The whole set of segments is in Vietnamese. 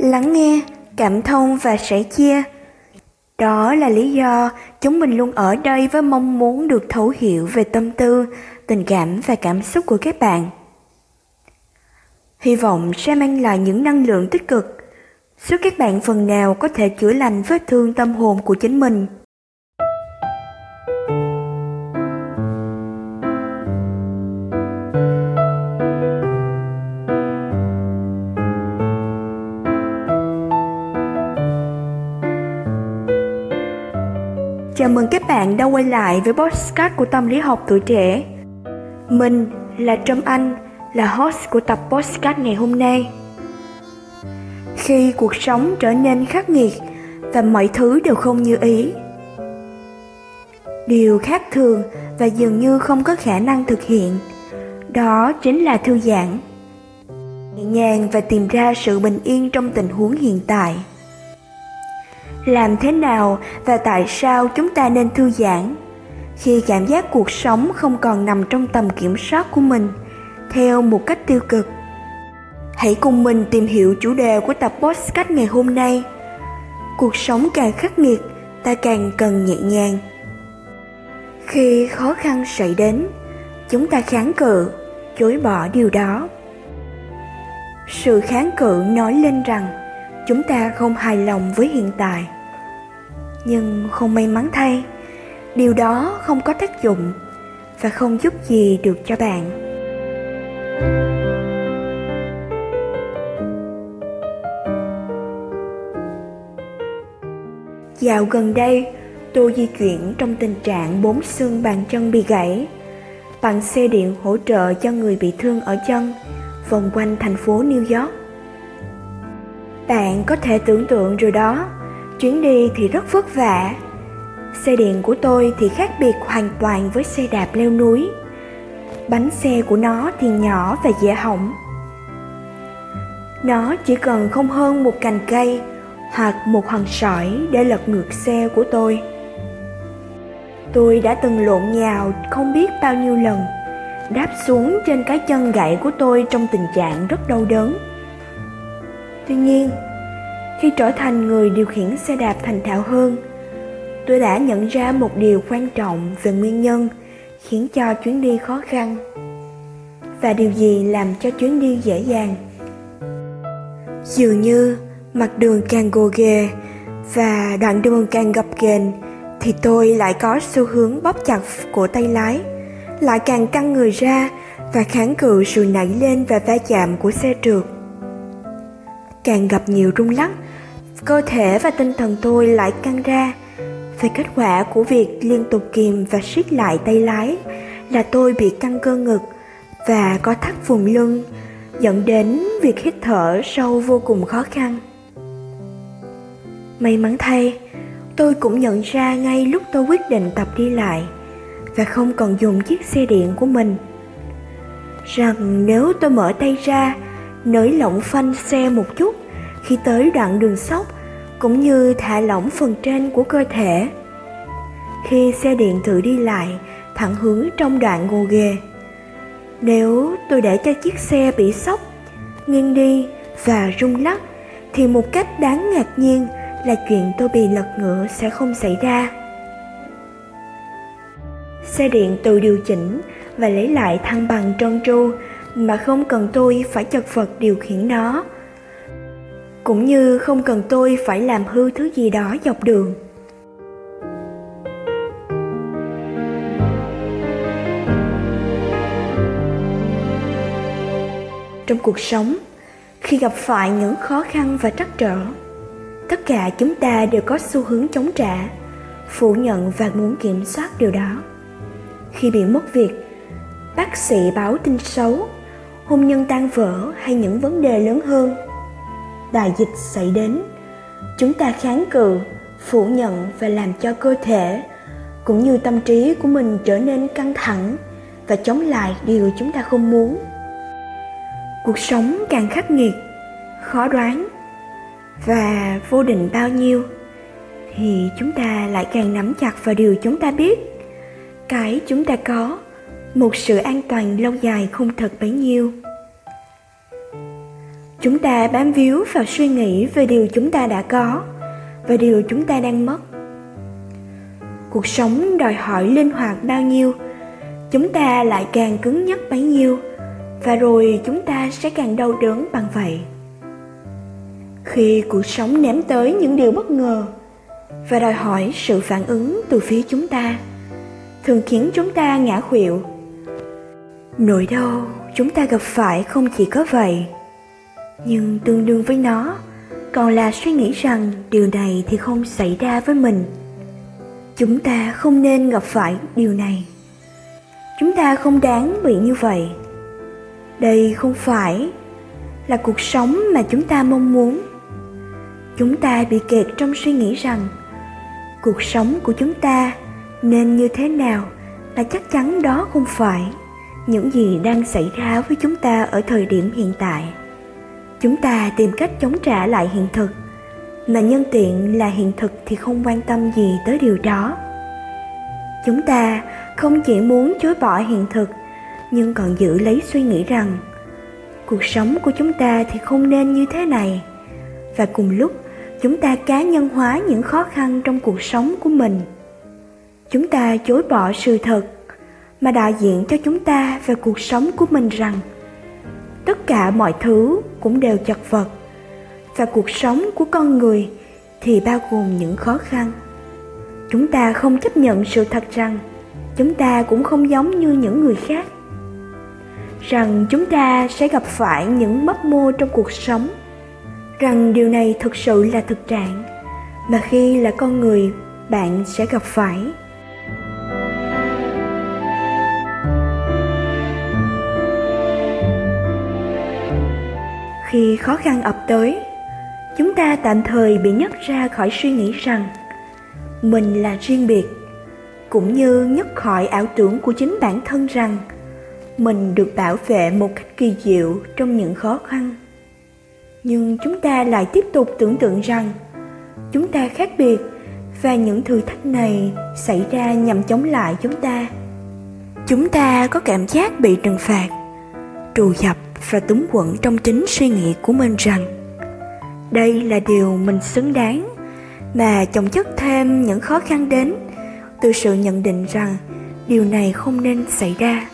lắng nghe, cảm thông và sẻ chia. Đó là lý do chúng mình luôn ở đây với mong muốn được thấu hiểu về tâm tư, tình cảm và cảm xúc của các bạn. Hy vọng sẽ mang lại những năng lượng tích cực, giúp các bạn phần nào có thể chữa lành vết thương tâm hồn của chính mình. Chào mừng các bạn đã quay lại với podcast của tâm lý học tuổi trẻ. Mình là Trâm Anh, là host của tập podcast ngày hôm nay. Khi cuộc sống trở nên khắc nghiệt và mọi thứ đều không như ý, điều khác thường và dường như không có khả năng thực hiện, đó chính là thư giãn. Nhẹ nhàng và tìm ra sự bình yên trong tình huống hiện tại làm thế nào và tại sao chúng ta nên thư giãn. Khi cảm giác cuộc sống không còn nằm trong tầm kiểm soát của mình, theo một cách tiêu cực, hãy cùng mình tìm hiểu chủ đề của tập podcast ngày hôm nay. Cuộc sống càng khắc nghiệt, ta càng cần nhẹ nhàng. Khi khó khăn xảy đến, chúng ta kháng cự, chối bỏ điều đó. Sự kháng cự nói lên rằng chúng ta không hài lòng với hiện tại. Nhưng không may mắn thay, điều đó không có tác dụng và không giúp gì được cho bạn. Dạo gần đây, tôi di chuyển trong tình trạng bốn xương bàn chân bị gãy, bằng xe điện hỗ trợ cho người bị thương ở chân, vòng quanh thành phố new york bạn có thể tưởng tượng rồi đó. Chuyến đi thì rất vất vả. Xe điện của tôi thì khác biệt hoàn toàn với xe đạp leo núi. Bánh xe của nó thì nhỏ và dễ hỏng. Nó chỉ cần không hơn một cành cây hoặc một hòn sỏi để lật ngược xe của tôi. Tôi đã từng lộn nhào không biết bao nhiêu lần, đáp xuống trên cái chân gãy của tôi trong tình trạng rất đau đớn tuy nhiên, khi trở thành người điều khiển xe đạp thành thạo hơn, tôi đã nhận ra một điều quan trọng về nguyên nhân khiến cho chuyến đi khó khăn và điều gì làm cho chuyến đi dễ dàng. Dường như mặt đường càng gồ ghề và đoạn đường càng gập ghềnh thì tôi lại có xu hướng bóp chặt cổ tay lái, lại càng căng người ra và kháng cự sự nảy lên và va chạm của xe trượt càng gặp nhiều rung lắc. Cơ thể và tinh thần tôi lại căng ra. Về kết quả của việc liên tục kìm và siết lại tay lái là tôi bị căng cơ ngực và có thắt vùng lưng, dẫn đến việc hít thở sâu vô cùng khó khăn. May mắn thay, tôi cũng nhận ra ngay lúc tôi quyết định tập đi lại và không còn dùng chiếc xe điện của mình. Rằng nếu tôi mở tay ra nới lỏng phanh xe một chút khi tới đoạn đường sóc cũng như thả lỏng phần trên của cơ thể. Khi xe điện tự đi lại, thẳng hướng trong đoạn gồ ghề. Nếu tôi để cho chiếc xe bị sốc nghiêng đi và rung lắc thì một cách đáng ngạc nhiên là chuyện tôi bị lật ngựa sẽ không xảy ra. Xe điện tự điều chỉnh và lấy lại thăng bằng trơn tru mà không cần tôi phải chật vật điều khiển nó. Cũng như không cần tôi phải làm hư thứ gì đó dọc đường. Trong cuộc sống, khi gặp phải những khó khăn và trắc trở, tất cả chúng ta đều có xu hướng chống trả, phủ nhận và muốn kiểm soát điều đó. Khi bị mất việc, bác sĩ báo tin xấu hôn nhân tan vỡ hay những vấn đề lớn hơn. Đại dịch xảy đến, chúng ta kháng cự, phủ nhận và làm cho cơ thể, cũng như tâm trí của mình trở nên căng thẳng và chống lại điều chúng ta không muốn. Cuộc sống càng khắc nghiệt, khó đoán và vô định bao nhiêu, thì chúng ta lại càng nắm chặt vào điều chúng ta biết. Cái chúng ta có một sự an toàn lâu dài không thật bấy nhiêu. Chúng ta bám víu vào suy nghĩ về điều chúng ta đã có và điều chúng ta đang mất. Cuộc sống đòi hỏi linh hoạt bao nhiêu, chúng ta lại càng cứng nhắc bấy nhiêu, và rồi chúng ta sẽ càng đau đớn bằng vậy. Khi cuộc sống ném tới những điều bất ngờ và đòi hỏi sự phản ứng từ phía chúng ta, thường khiến chúng ta ngã khuỵu nỗi đau chúng ta gặp phải không chỉ có vậy, nhưng tương đương với nó còn là suy nghĩ rằng điều này thì không xảy ra với mình. Chúng ta không nên gặp phải điều này. Chúng ta không đáng bị như vậy. Đây không phải là cuộc sống mà chúng ta mong muốn. Chúng ta bị kẹt trong suy nghĩ rằng cuộc sống của chúng ta nên như thế nào là chắc chắn đó không phải những gì đang xảy ra với chúng ta ở thời điểm hiện tại. Chúng ta tìm cách chống trả lại hiện thực, mà nhân tiện là hiện thực thì không quan tâm gì tới điều đó. Chúng ta không chỉ muốn chối bỏ hiện thực, nhưng còn giữ lấy suy nghĩ rằng, cuộc sống của chúng ta thì không nên như thế này. Và cùng lúc, chúng ta cá nhân hóa những khó khăn trong cuộc sống của mình. Chúng ta chối bỏ sự thật mà đại diện cho chúng ta về cuộc sống của mình rằng, tất cả mọi thứ cũng đều chật vật, và cuộc sống của con người thì bao gồm những khó khăn. Chúng ta không chấp nhận sự thật rằng, chúng ta cũng không giống như những người khác. Rằng chúng ta sẽ gặp phải những mấp mô trong cuộc sống. Rằng điều này thực sự là thực trạng mà khi là con người, bạn sẽ gặp phải. Khi khó khăn ập tới, chúng ta tạm thời bị nhấc ra khỏi suy nghĩ rằng mình là riêng biệt, cũng như nhấc khỏi ảo tưởng của chính bản thân rằng mình được bảo vệ một cách kỳ diệu trong những khó khăn. Nhưng chúng ta lại tiếp tục tưởng tượng rằng chúng ta khác biệt và những thử thách này xảy ra nhằm chống lại chúng ta. Chúng ta có cảm giác bị trừng phạt trù dập và túng quẫn trong chính suy nghĩ của mình rằng, đây là điều mình xứng đáng, mà chồng chất thêm những khó khăn đến từ sự nhận định rằng điều này không nên xảy ra.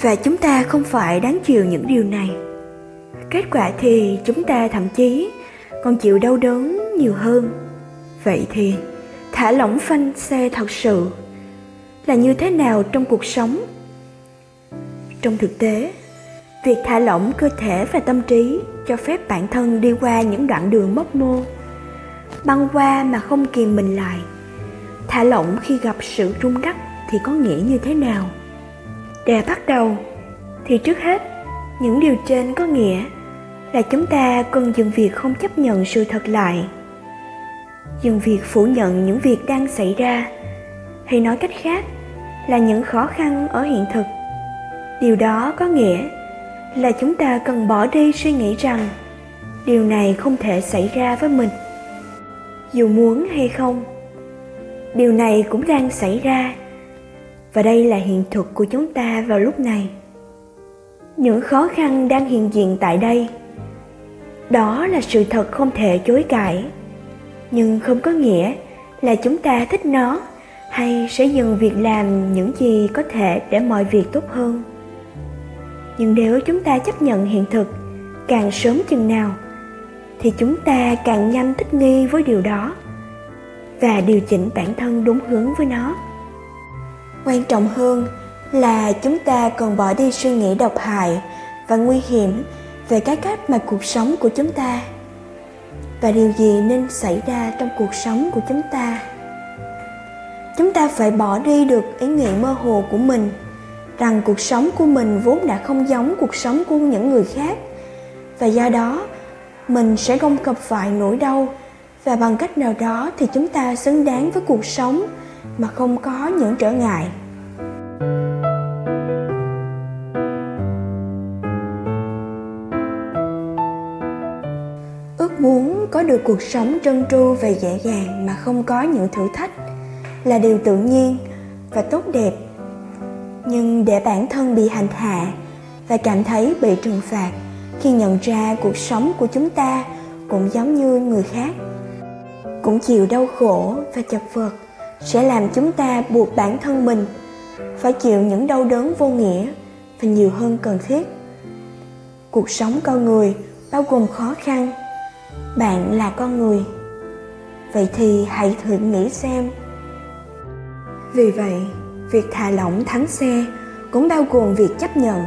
Và chúng ta không phải đáng chịu những điều này. Kết quả thì chúng ta thậm chí còn chịu đau đớn nhiều hơn. Vậy thì, thả lỏng phanh xe thật sự là như thế nào trong cuộc sống? Trong thực tế việc thả lỏng cơ thể và tâm trí cho phép bản thân đi qua những đoạn đường mấp mô. Băng qua mà không kìm mình lại. Thả lỏng khi gặp sự rung đắc thì có nghĩa như thế nào? Để bắt đầu, thì trước hết, những điều trên có nghĩa là chúng ta cần dừng việc không chấp nhận sự thật lại. Dừng việc phủ nhận những việc đang xảy ra, hay nói cách khác là những khó khăn ở hiện thực. Điều đó có nghĩa là chúng ta cần bỏ đi suy nghĩ rằng điều này không thể xảy ra với mình. Dù muốn hay không, điều này cũng đang xảy ra. Và đây là hiện thực của chúng ta vào lúc này. Những khó khăn đang hiện diện tại đây. Đó là sự thật không thể chối cãi, nhưng không có nghĩa là chúng ta thích nó hay sẽ dừng việc làm những gì có thể để mọi việc tốt hơn nhưng nếu chúng ta chấp nhận hiện thực, càng sớm chừng nào, thì chúng ta càng nhanh thích nghi với điều đó và điều chỉnh bản thân đúng hướng với nó. Quan trọng hơn là chúng ta còn bỏ đi suy nghĩ độc hại và nguy hiểm về cái cách mà cuộc sống của chúng ta và điều gì nên xảy ra trong cuộc sống của chúng ta. Chúng ta phải bỏ đi được ý nghĩ mơ hồ của mình rằng cuộc sống của mình vốn đã không giống cuộc sống của những người khác. Và do đó, mình sẽ không gặp phải nỗi đau. Và bằng cách nào đó thì chúng ta xứng đáng với cuộc sống mà không có những trở ngại. Ước muốn có được cuộc sống trơn tru và dễ dàng mà không có những thử thách là điều tự nhiên và tốt đẹp nhưng để bản thân bị hành hạ và cảm thấy bị trừng phạt khi nhận ra cuộc sống của chúng ta cũng giống như người khác, cũng chịu đau khổ và chật vật sẽ làm chúng ta buộc bản thân mình phải chịu những đau đớn vô nghĩa và nhiều hơn cần thiết. Cuộc sống con người bao gồm khó khăn, bạn là con người. Vậy thì hãy thử nghĩ xem. Vì vậy việc thả lỏng thắng xe cũng bao gồm việc chấp nhận.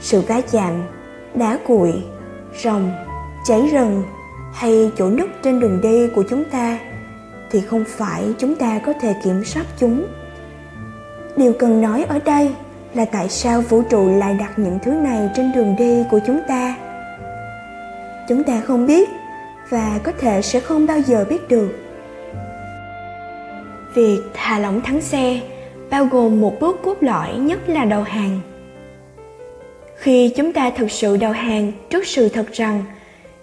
Sự va chạm, đá cuội rồng cháy rừng hay chỗ nứt trên đường đi của chúng ta thì không phải chúng ta có thể kiểm soát chúng. Điều cần nói ở đây là tại sao vũ trụ lại đặt những thứ này trên đường đi của chúng ta. Chúng ta không biết và có thể sẽ không bao giờ biết được. Việc thả lỏng thắng xe bao gồm một bước cốt lõi nhất là đầu hàng. Khi chúng ta thực sự đầu hàng trước sự thật rằng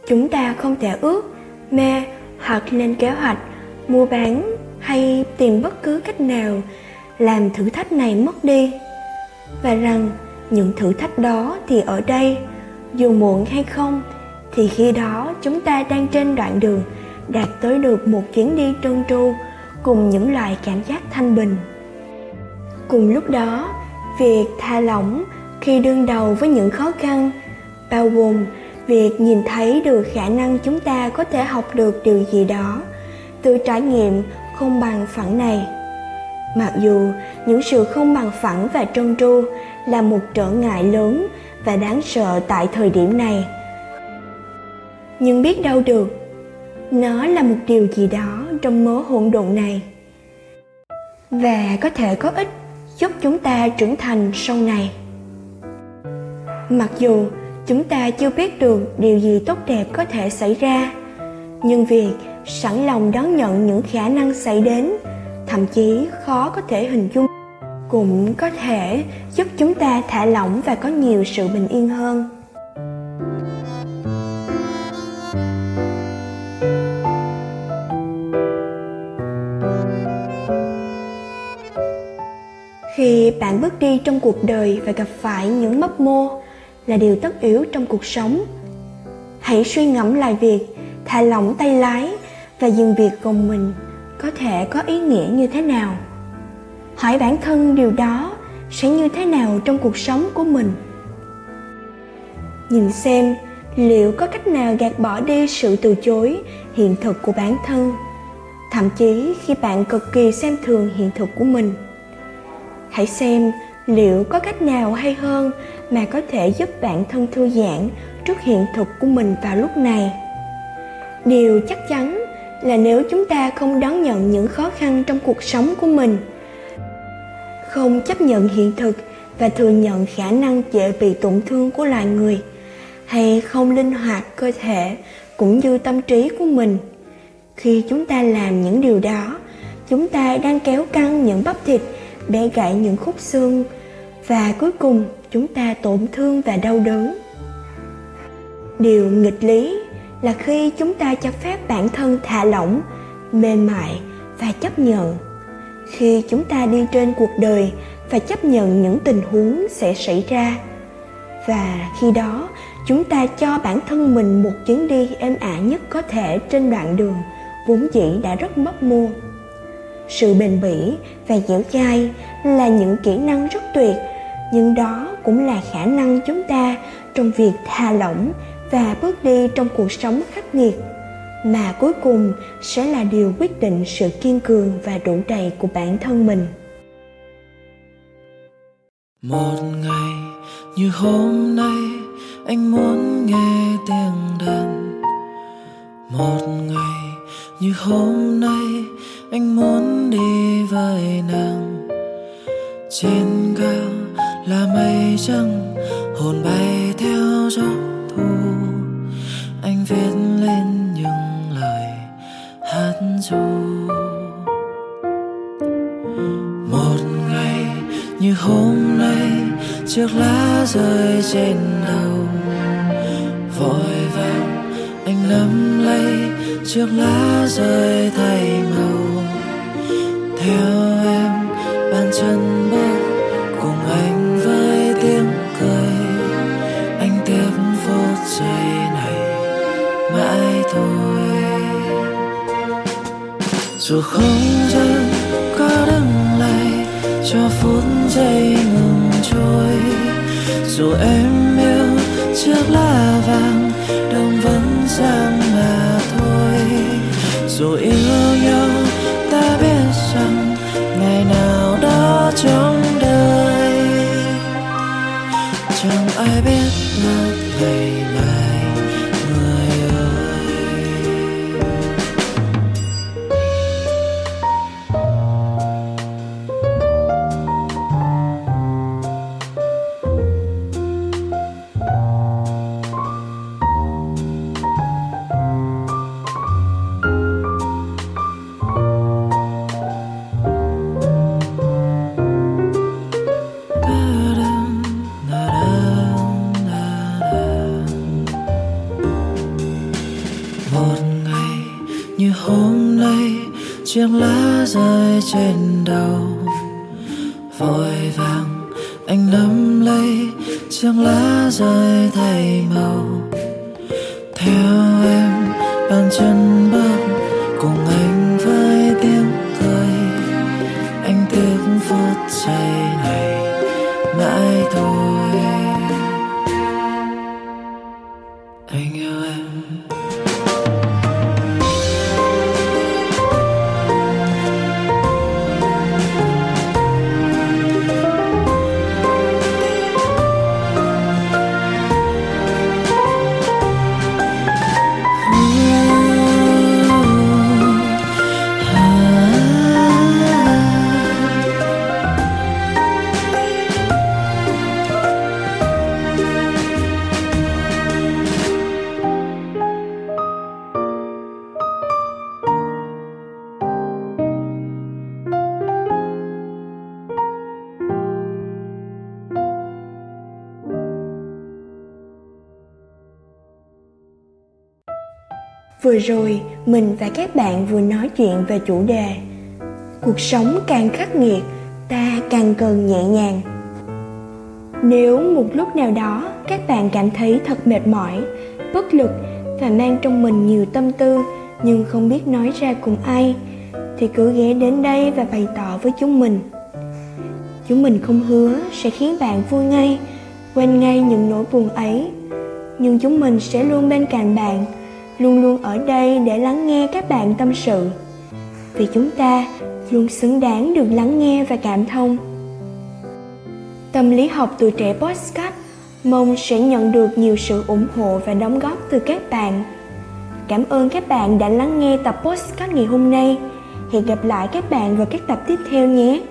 chúng ta không thể ước, mê hoặc lên kế hoạch, mua bán hay tìm bất cứ cách nào làm thử thách này mất đi. Và rằng những thử thách đó thì ở đây, dù muộn hay không, thì khi đó chúng ta đang trên đoạn đường đạt tới được một chuyến đi trơn tru cùng những loại cảm giác thanh bình cùng lúc đó, việc tha lỏng khi đương đầu với những khó khăn, bao gồm việc nhìn thấy được khả năng chúng ta có thể học được điều gì đó từ trải nghiệm không bằng phẳng này. Mặc dù những sự không bằng phẳng và trơn tru là một trở ngại lớn và đáng sợ tại thời điểm này. Nhưng biết đâu được, nó là một điều gì đó trong mớ hỗn độn này. Và có thể có ích giúp chúng ta trưởng thành sau này. Mặc dù chúng ta chưa biết được điều gì tốt đẹp có thể xảy ra, nhưng việc sẵn lòng đón nhận những khả năng xảy đến, thậm chí khó có thể hình dung, cũng có thể giúp chúng ta thả lỏng và có nhiều sự bình yên hơn. Khi bạn bước đi trong cuộc đời và gặp phải những mấp mô là điều tất yếu trong cuộc sống. Hãy suy ngẫm lại việc thả lỏng tay lái và dừng việc gồng mình có thể có ý nghĩa như thế nào. Hỏi bản thân điều đó sẽ như thế nào trong cuộc sống của mình. Nhìn xem liệu có cách nào gạt bỏ đi sự từ chối hiện thực của bản thân, thậm chí khi bạn cực kỳ xem thường hiện thực của mình hãy xem liệu có cách nào hay hơn mà có thể giúp bản thân thư giãn trước hiện thực của mình vào lúc này. Điều chắc chắn là nếu chúng ta không đón nhận những khó khăn trong cuộc sống của mình, không chấp nhận hiện thực và thừa nhận khả năng dễ bị tổn thương của loài người, hay không linh hoạt cơ thể cũng như tâm trí của mình, khi chúng ta làm những điều đó, chúng ta đang kéo căng những bắp thịt bẻ gãy những khúc xương, và cuối cùng chúng ta tổn thương và đau đớn. Điều nghịch lý là khi chúng ta cho phép bản thân thả lỏng, mềm mại và chấp nhận. Khi chúng ta đi trên cuộc đời và chấp nhận những tình huống sẽ xảy ra, và khi đó chúng ta cho bản thân mình một chuyến đi êm ả nhất có thể trên đoạn đường vốn dĩ đã rất mất mô sự bền bỉ và dẻo dai là những kỹ năng rất tuyệt, nhưng đó cũng là khả năng chúng ta trong việc tha lỏng và bước đi trong cuộc sống khắc nghiệt, mà cuối cùng sẽ là điều quyết định sự kiên cường và đủ đầy của bản thân mình. Một ngày như hôm nay, anh muốn nghe tiếng đàn. Một ngày như hôm nay anh muốn đi với nàng. Trên cao là mây trắng, hồn bay theo gió thu. Anh viết lên những lời hát ru. Một ngày như hôm nay, chiếc lá rơi trên đầu. Vội vàng, anh nắm lấy chiếc lá rơi thay màu. chân bước cùng anh với tiếng cười. Anh tiếp phút giây này, mãi thôi. Dù không gian có đứng lại cho phút giây ngừng trôi. Dù em yêu chiếc lá vàng đông vẫn giang mà thôi. Dù yêu trên đầu. Vội vàng, anh nắm lấy chiếc lá rơi thay màu. Theo em, bàn chân Vừa rồi, mình và các bạn vừa nói chuyện về chủ đề Cuộc sống càng khắc nghiệt, ta càng cần nhẹ nhàng. Nếu một lúc nào đó các bạn cảm thấy thật mệt mỏi, bất lực và mang trong mình nhiều tâm tư nhưng không biết nói ra cùng ai, thì cứ ghé đến đây và bày tỏ với chúng mình. Chúng mình không hứa sẽ khiến bạn vui ngay, quên ngay những nỗi buồn ấy, nhưng chúng mình sẽ luôn bên cạnh bạn luôn luôn ở đây để lắng nghe các bạn tâm sự. Vì chúng ta luôn xứng đáng được lắng nghe và cảm thông. Tâm lý học tuổi trẻ podcast mong sẽ nhận được nhiều sự ủng hộ và đóng góp từ các bạn. Cảm ơn các bạn đã lắng nghe tập podcast ngày hôm nay. Hẹn gặp lại các bạn vào các tập tiếp theo nhé.